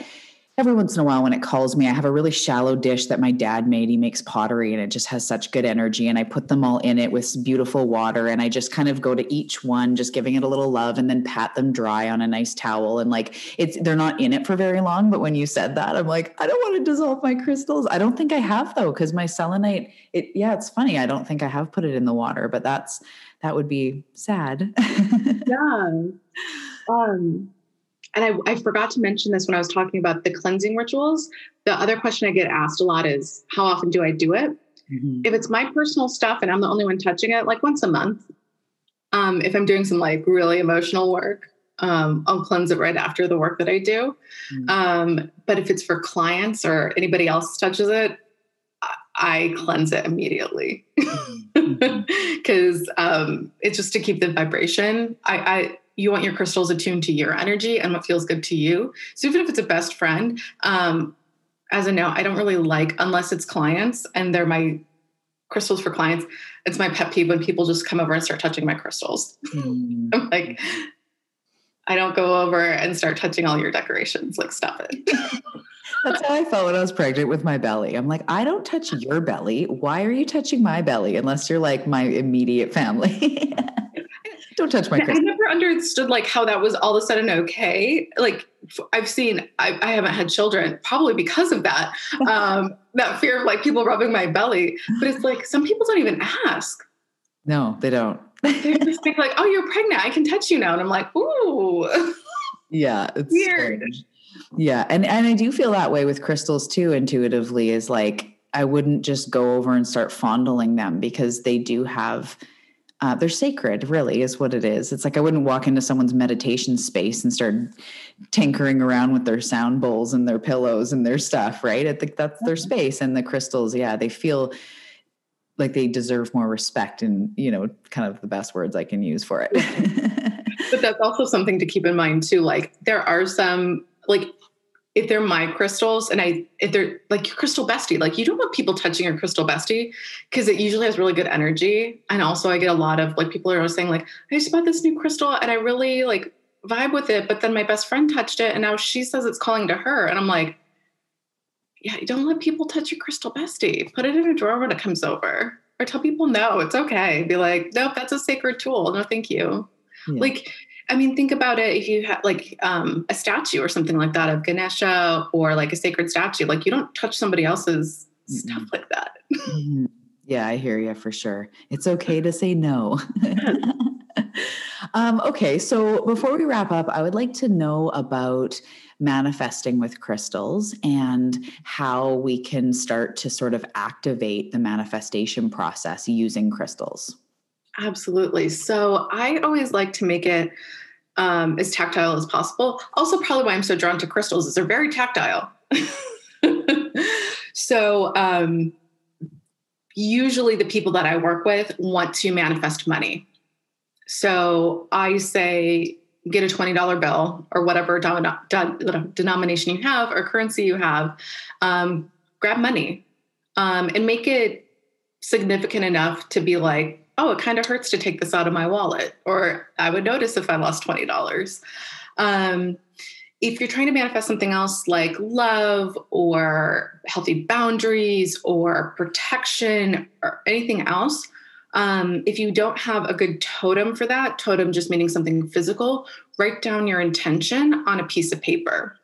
every once in a while when it calls me, I have a really shallow dish that my dad made. He makes pottery and it just has such good energy. And I put them all in it with beautiful water. And I just kind of go to each one, just giving it a little love and then pat them dry on a nice towel. And like it's, they're not in it for very long. But when you said that, I'm like, I don't want to dissolve my crystals. I don't think I have though, because my selenite, it, yeah, it's funny. I don't think I have put it in the water, but that's, that would be sad. yeah. Um, and I, I, forgot to mention this when I was talking about the cleansing rituals. The other question I get asked a lot is how often do I do it? Mm-hmm. If it's my personal stuff and I'm the only one touching it, like once a month. Um, if I'm doing some like really emotional work, um, I'll cleanse it right after the work that I do. Mm-hmm. Um, but if it's for clients or anybody else touches it, I cleanse it immediately because mm-hmm. um, it's just to keep the vibration. I, I you want your crystals attuned to your energy and what feels good to you. So even if it's a best friend, um, as a note, I don't really like unless it's clients and they're my crystals for clients. It's my pet peeve when people just come over and start touching my crystals. Mm. I'm like, I don't go over and start touching all your decorations. Like, stop it. That's how I felt when I was pregnant with my belly. I'm like, I don't touch your belly. Why are you touching my belly unless you're like my immediate family? Don't touch my crystal. I never understood like how that was all of a sudden okay. Like I've seen, I, I haven't had children probably because of that, um, that fear of like people rubbing my belly. But it's like some people don't even ask. No, they don't. They're just think like, oh, you're pregnant. I can touch you now. And I'm like, ooh. Yeah, it's weird. Strange. Yeah, and and I do feel that way with crystals too. Intuitively, is like I wouldn't just go over and start fondling them because they do have uh, they're sacred, really, is what it is. It's like I wouldn't walk into someone's meditation space and start tinkering around with their sound bowls and their pillows and their stuff, right? I think that's their mm-hmm. space. And the crystals, yeah, they feel like they deserve more respect and, you know, kind of the best words I can use for it. but that's also something to keep in mind, too. Like, there are some, like, if they're my crystals and I if they're like your crystal bestie, like you don't want people touching your crystal bestie because it usually has really good energy. And also I get a lot of like people are always saying like, I just bought this new crystal and I really like vibe with it, but then my best friend touched it and now she says it's calling to her. And I'm like, yeah, don't let people touch your crystal bestie. Put it in a drawer when it comes over. Or tell people no, it's okay. Be like, nope, that's a sacred tool. No, thank you. Yeah. Like I mean, think about it. If you have like um, a statue or something like that of Ganesha or like a sacred statue, like you don't touch somebody else's mm-hmm. stuff like that. mm-hmm. Yeah, I hear you for sure. It's okay to say no. um, okay, so before we wrap up, I would like to know about manifesting with crystals and how we can start to sort of activate the manifestation process using crystals. Absolutely. So I always like to make it um, as tactile as possible. Also, probably why I'm so drawn to crystals is they're very tactile. so um, usually the people that I work with want to manifest money. So I say, get a $20 bill or whatever denomination you have or currency you have, um, grab money um, and make it significant enough to be like, oh, it kind of hurts to take this out of my wallet, or I would notice if I lost $20. Um, if you're trying to manifest something else like love or healthy boundaries or protection or anything else, um, if you don't have a good totem for that, totem just meaning something physical, write down your intention on a piece of paper.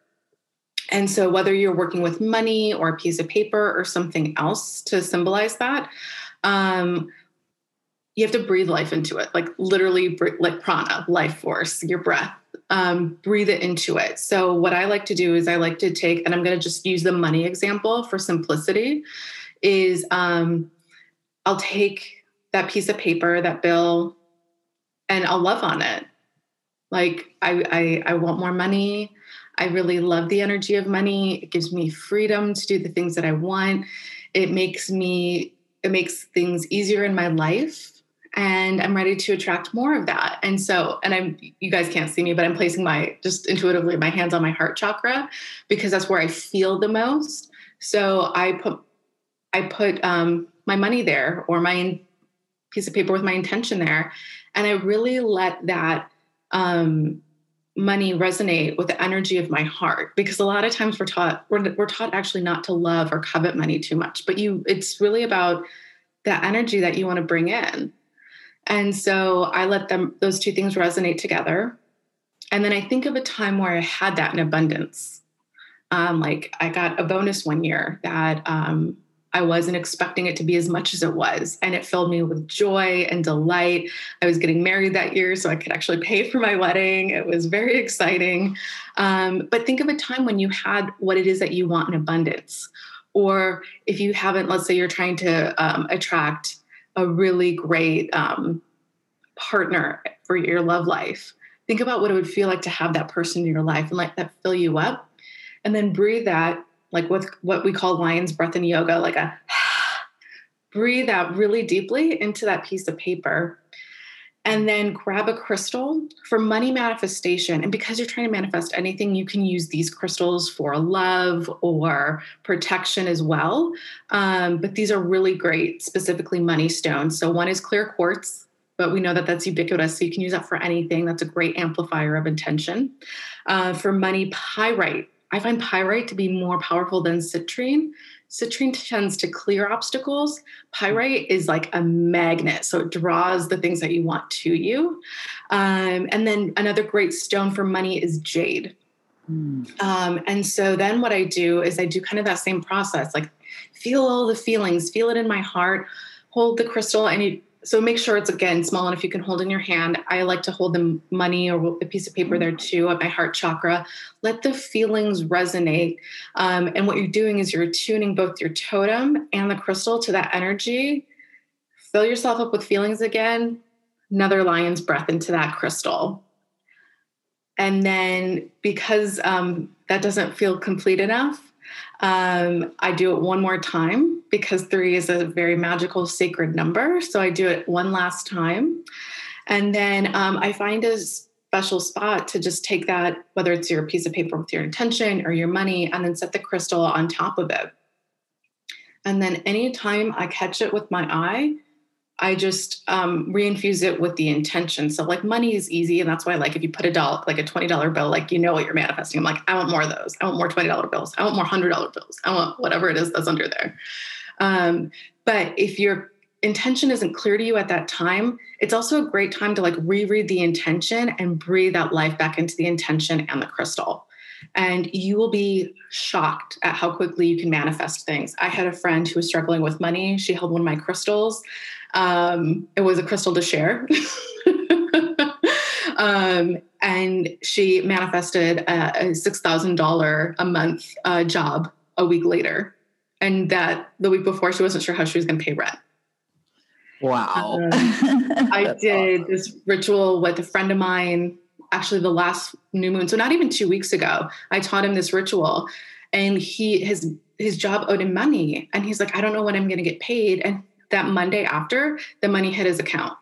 And so, whether you're working with money or a piece of paper or something else to symbolize that, um, you have to breathe life into it, like literally, like prana, life force, your breath. Um, breathe it into it. So, what I like to do is I like to take, and I'm going to just use the money example for simplicity, is um, I'll take that piece of paper, that bill, and I'll love on it. Like I, I, I want more money. I really love the energy of money. It gives me freedom to do the things that I want. It makes me, it makes things easier in my life. And I'm ready to attract more of that. And so, and I'm, you guys can't see me, but I'm placing my, just intuitively, my hands on my heart chakra because that's where I feel the most. So I put, I put um, my money there or my piece of paper with my intention there. And I really let that um, money resonate with the energy of my heart because a lot of times we're taught we're, we're taught actually not to love or covet money too much but you it's really about that energy that you want to bring in and so i let them those two things resonate together and then i think of a time where i had that in abundance um, like i got a bonus one year that um, I wasn't expecting it to be as much as it was. And it filled me with joy and delight. I was getting married that year, so I could actually pay for my wedding. It was very exciting. Um, but think of a time when you had what it is that you want in abundance. Or if you haven't, let's say you're trying to um, attract a really great um, partner for your love life. Think about what it would feel like to have that person in your life and let that fill you up. And then breathe that like with what we call lion's breath in yoga, like a breathe out really deeply into that piece of paper. And then grab a crystal for money manifestation. And because you're trying to manifest anything, you can use these crystals for love or protection as well. Um, but these are really great, specifically money stones. So one is clear quartz, but we know that that's ubiquitous. So you can use that for anything. That's a great amplifier of intention. Uh, for money, pyrite I find pyrite to be more powerful than citrine. Citrine tends to clear obstacles. Pyrite is like a magnet, so it draws the things that you want to you. Um, and then another great stone for money is jade. Mm. Um, and so then what I do is I do kind of that same process, like feel all the feelings, feel it in my heart, hold the crystal, and you so make sure it's again small enough you can hold in your hand. I like to hold the money or a piece of paper there too at my heart chakra. Let the feelings resonate. Um, and what you're doing is you're attuning both your totem and the crystal to that energy. Fill yourself up with feelings again. Another lion's breath into that crystal. And then because um, that doesn't feel complete enough, um, I do it one more time because three is a very magical, sacred number. So I do it one last time. And then um, I find a special spot to just take that, whether it's your piece of paper with your intention or your money, and then set the crystal on top of it. And then anytime I catch it with my eye, I just um, reinfuse it with the intention. So like money is easy, and that's why like if you put a dollar, like a twenty dollar bill, like you know what you're manifesting. I'm like, I want more of those. I want more twenty dollar bills. I want more hundred dollar bills. I want whatever it is that's under there. Um, but if your intention isn't clear to you at that time, it's also a great time to like reread the intention and breathe that life back into the intention and the crystal. And you will be shocked at how quickly you can manifest things. I had a friend who was struggling with money. She held one of my crystals um, it was a crystal to share. um, and she manifested a, a $6,000 a month uh, job a week later. And that the week before, she wasn't sure how she was going to pay rent. Wow. Um, I did awesome. this ritual with a friend of mine, actually the last new moon. So not even two weeks ago, I taught him this ritual and he, his, his job owed him money. And he's like, I don't know when I'm going to get paid. And that Monday after, the money hit his account.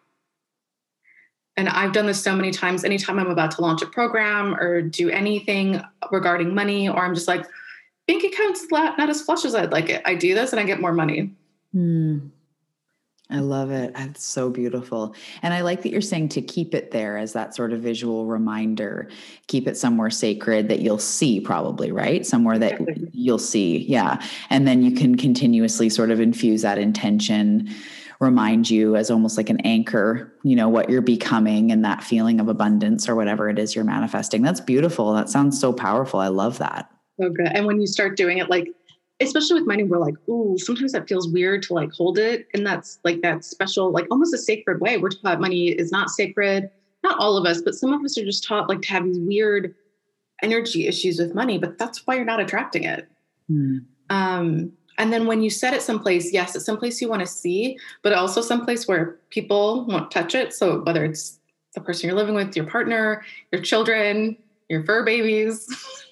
and I've done this so many times. Anytime I'm about to launch a program or do anything regarding money, or I'm just like, bank account's not as flush as I'd like it. I do this and I get more money. Hmm. I love it. It's so beautiful. And I like that you're saying to keep it there as that sort of visual reminder. Keep it somewhere sacred that you'll see, probably, right? Somewhere that you'll see. Yeah. And then you can continuously sort of infuse that intention, remind you as almost like an anchor, you know, what you're becoming and that feeling of abundance or whatever it is you're manifesting. That's beautiful. That sounds so powerful. I love that. So good. And when you start doing it, like especially with money, we're like, ooh, sometimes that feels weird to like hold it. And that's like that special, like almost a sacred way. We're taught money is not sacred. Not all of us, but some of us are just taught like to have these weird energy issues with money, but that's why you're not attracting it. Hmm. Um, and then when you set it someplace, yes, it's someplace you want to see, but also someplace where people won't touch it. So whether it's the person you're living with, your partner, your children, your fur babies,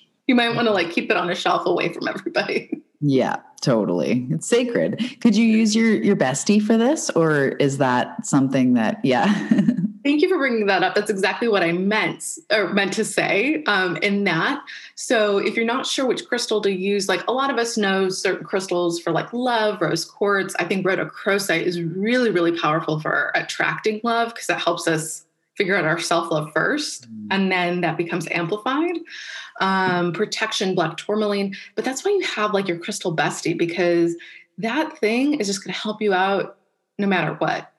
you might want to like keep it on a shelf away from everybody. Yeah, totally. It's sacred. Could you use your your bestie for this or is that something that yeah. Thank you for bringing that up. That's exactly what I meant or meant to say um, in that. So, if you're not sure which crystal to use, like a lot of us know certain crystals for like love, rose quartz. I think rhodochrosite is really, really powerful for attracting love because it helps us figure out our self love first, mm. and then that becomes amplified um, protection, black tourmaline. But that's why you have like your crystal bestie because that thing is just going to help you out no matter what.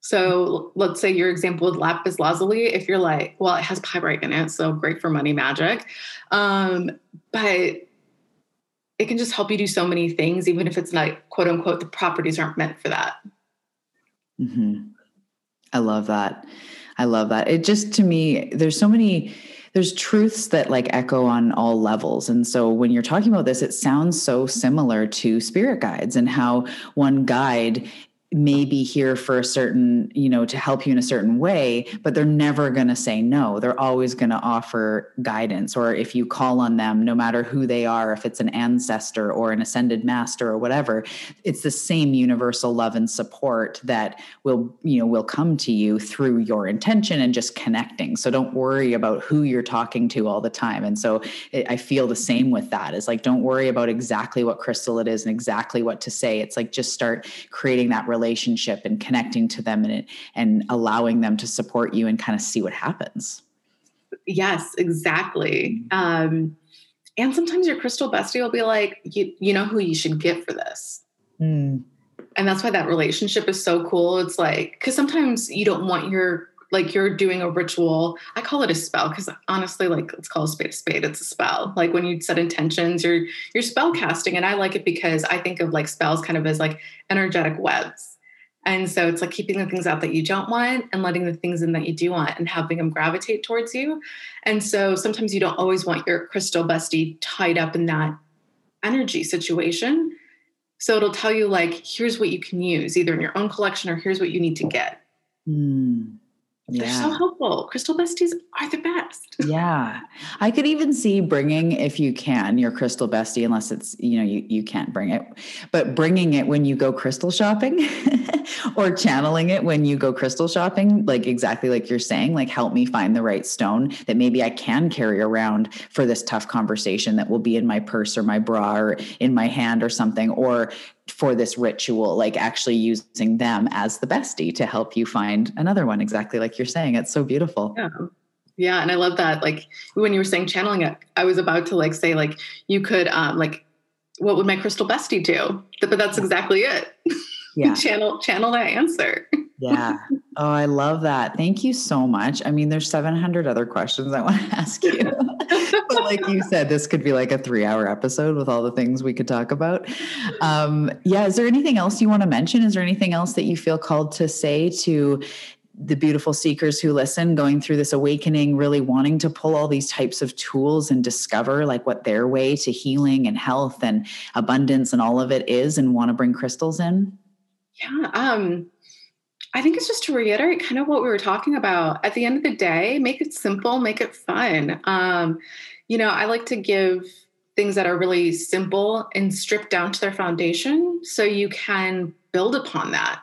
So let's say your example with lapis lazuli, if you're like, well, it has pyrite in it, so great for money magic. Um, but it can just help you do so many things, even if it's not quote unquote, the properties aren't meant for that. Mm-hmm. I love that. I love that. It just to me, there's so many there's truths that like echo on all levels. And so when you're talking about this, it sounds so similar to spirit guides and how one guide may be here for a certain, you know, to help you in a certain way, but they're never going to say no. They're always going to offer guidance. Or if you call on them, no matter who they are, if it's an ancestor or an ascended master or whatever, it's the same universal love and support that will, you know, will come to you through your intention and just connecting. So don't worry about who you're talking to all the time. And so it, I feel the same with that. Is like, don't worry about exactly what crystal it is and exactly what to say. It's like just start creating that relationship and connecting to them and and allowing them to support you and kind of see what happens. Yes exactly. Um, and sometimes your crystal bestie will be like you, you know who you should get for this. Mm. and that's why that relationship is so cool. It's like because sometimes you don't want your like you're doing a ritual i call it a spell because honestly like let's call a spade a spade it's a spell like when you set intentions you're you're spell casting and i like it because i think of like spells kind of as like energetic webs and so it's like keeping the things out that you don't want and letting the things in that you do want and having them gravitate towards you. And so sometimes you don't always want your crystal bestie tied up in that energy situation. So it'll tell you, like, here's what you can use either in your own collection or here's what you need to get. Mm. Yeah. They're so helpful. Crystal besties are the best. yeah. I could even see bringing, if you can, your crystal bestie, unless it's, you know, you, you can't bring it, but bringing it when you go crystal shopping or channeling it when you go crystal shopping, like exactly like you're saying, like help me find the right stone that maybe I can carry around for this tough conversation that will be in my purse or my bra or in my hand or something, or for this ritual, like actually using them as the bestie to help you find another one, exactly like you're saying. It's so beautiful. Yeah. Yeah. And I love that. Like when you were saying channeling it, I was about to like say, like, you could, um, like, what would my crystal bestie do? But that's exactly it. Yeah. channel, channel that answer. yeah. Oh, I love that. Thank you so much. I mean, there's 700 other questions I want to ask you. but like you said, this could be like a three hour episode with all the things we could talk about. Um, yeah. Is there anything else you want to mention? Is there anything else that you feel called to say to the beautiful seekers who listen going through this awakening really wanting to pull all these types of tools and discover like what their way to healing and health and abundance and all of it is and want to bring crystals in yeah um I think it's just to reiterate kind of what we were talking about. At the end of the day, make it simple, make it fun. Um, you know, I like to give things that are really simple and stripped down to their foundation so you can build upon that.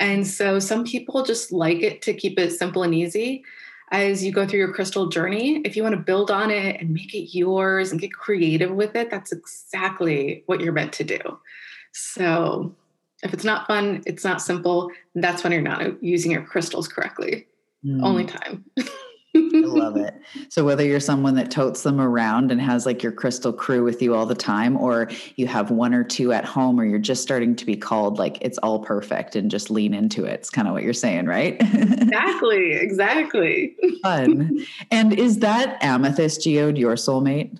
And so some people just like it to keep it simple and easy as you go through your crystal journey. If you want to build on it and make it yours and get creative with it, that's exactly what you're meant to do. So if it's not fun, it's not simple, that's when you're not using your crystals correctly. Mm. Only time. I love it. So whether you're someone that totes them around and has like your crystal crew with you all the time, or you have one or two at home, or you're just starting to be called like it's all perfect and just lean into it. It's kind of what you're saying, right? exactly. Exactly. Fun. And is that amethyst geode your soulmate?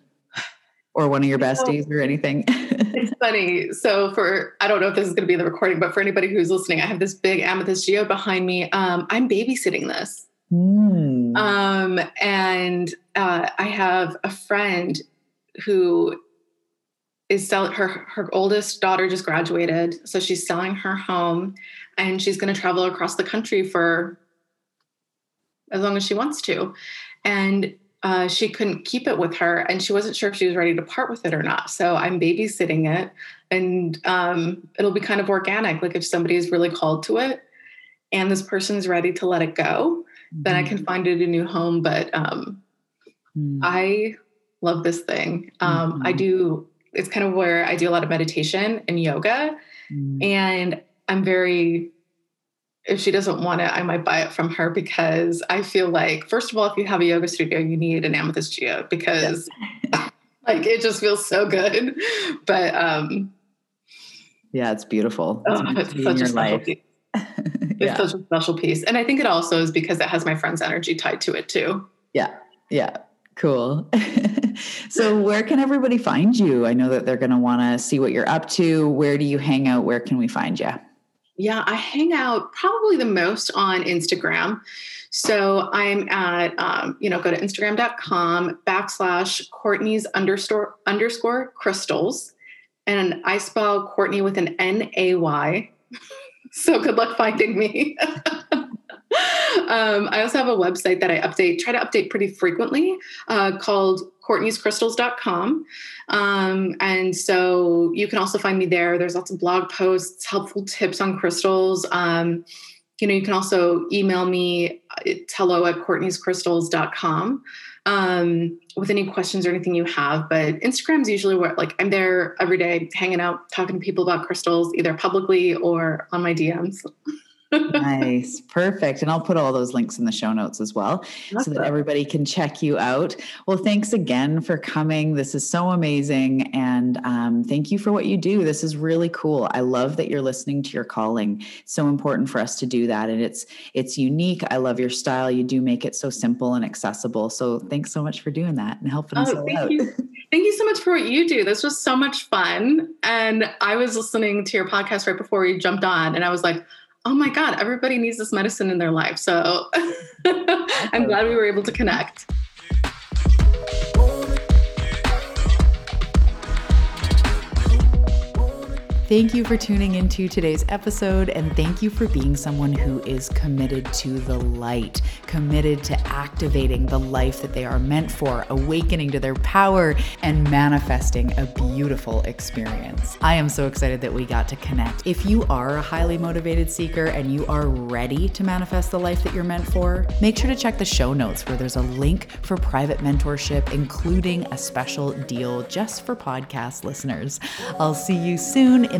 Or one of your besties or anything? it's funny. So for I don't know if this is going to be the recording, but for anybody who's listening, I have this big amethyst geode behind me. Um, I'm babysitting this. Mm. Um, and uh, I have a friend who is selling her her oldest daughter just graduated, so she's selling her home, and she's going to travel across the country for as long as she wants to, and. Uh, she couldn't keep it with her and she wasn't sure if she was ready to part with it or not. So I'm babysitting it and um, it'll be kind of organic. Like if somebody is really called to it and this person's ready to let it go, then I can mm-hmm. find it a new home. But um, mm. I love this thing. Um, mm-hmm. I do, it's kind of where I do a lot of meditation and yoga. Mm. And I'm very, if she doesn't want it, I might buy it from her because I feel like, first of all, if you have a yoga studio, you need an amethyst geode because yes. like it just feels so good. But um, yeah, it's beautiful. It's, oh, it's such a special life. Piece. it's such a special piece. And I think it also is because it has my friend's energy tied to it too. Yeah. Yeah. Cool. so where can everybody find you? I know that they're going to want to see what you're up to. Where do you hang out? Where can we find you? Yeah, I hang out probably the most on Instagram. So I'm at, um, you know, go to Instagram.com backslash Courtnay's underscore underscore crystals. And I spell Courtnay with an N A Y. so good luck finding me. um, I also have a website that I update, try to update pretty frequently uh, called courtnayscrystals.com. Um, and so you can also find me there. There's lots of blog posts, helpful tips on crystals. Um, you know, you can also email me at hello at courtnayscrystals.com um, with any questions or anything you have. But Instagram's usually where like I'm there every day, hanging out, talking to people about crystals, either publicly or on my DMs. nice. Perfect. And I'll put all those links in the show notes as well so that everybody can check you out. Well, thanks again for coming. This is so amazing. And um, thank you for what you do. This is really cool. I love that you're listening to your calling. It's so important for us to do that. And it's it's unique. I love your style. You do make it so simple and accessible. So thanks so much for doing that and helping oh, us all out. You. Thank you so much for what you do. This was so much fun. And I was listening to your podcast right before we jumped on, and I was like, oh my God, everybody needs this medicine in their life. So I'm glad we were able to connect. Thank you for tuning into today's episode, and thank you for being someone who is committed to the light, committed to activating the life that they are meant for, awakening to their power, and manifesting a beautiful experience. I am so excited that we got to connect. If you are a highly motivated seeker and you are ready to manifest the life that you're meant for, make sure to check the show notes where there's a link for private mentorship, including a special deal just for podcast listeners. I'll see you soon in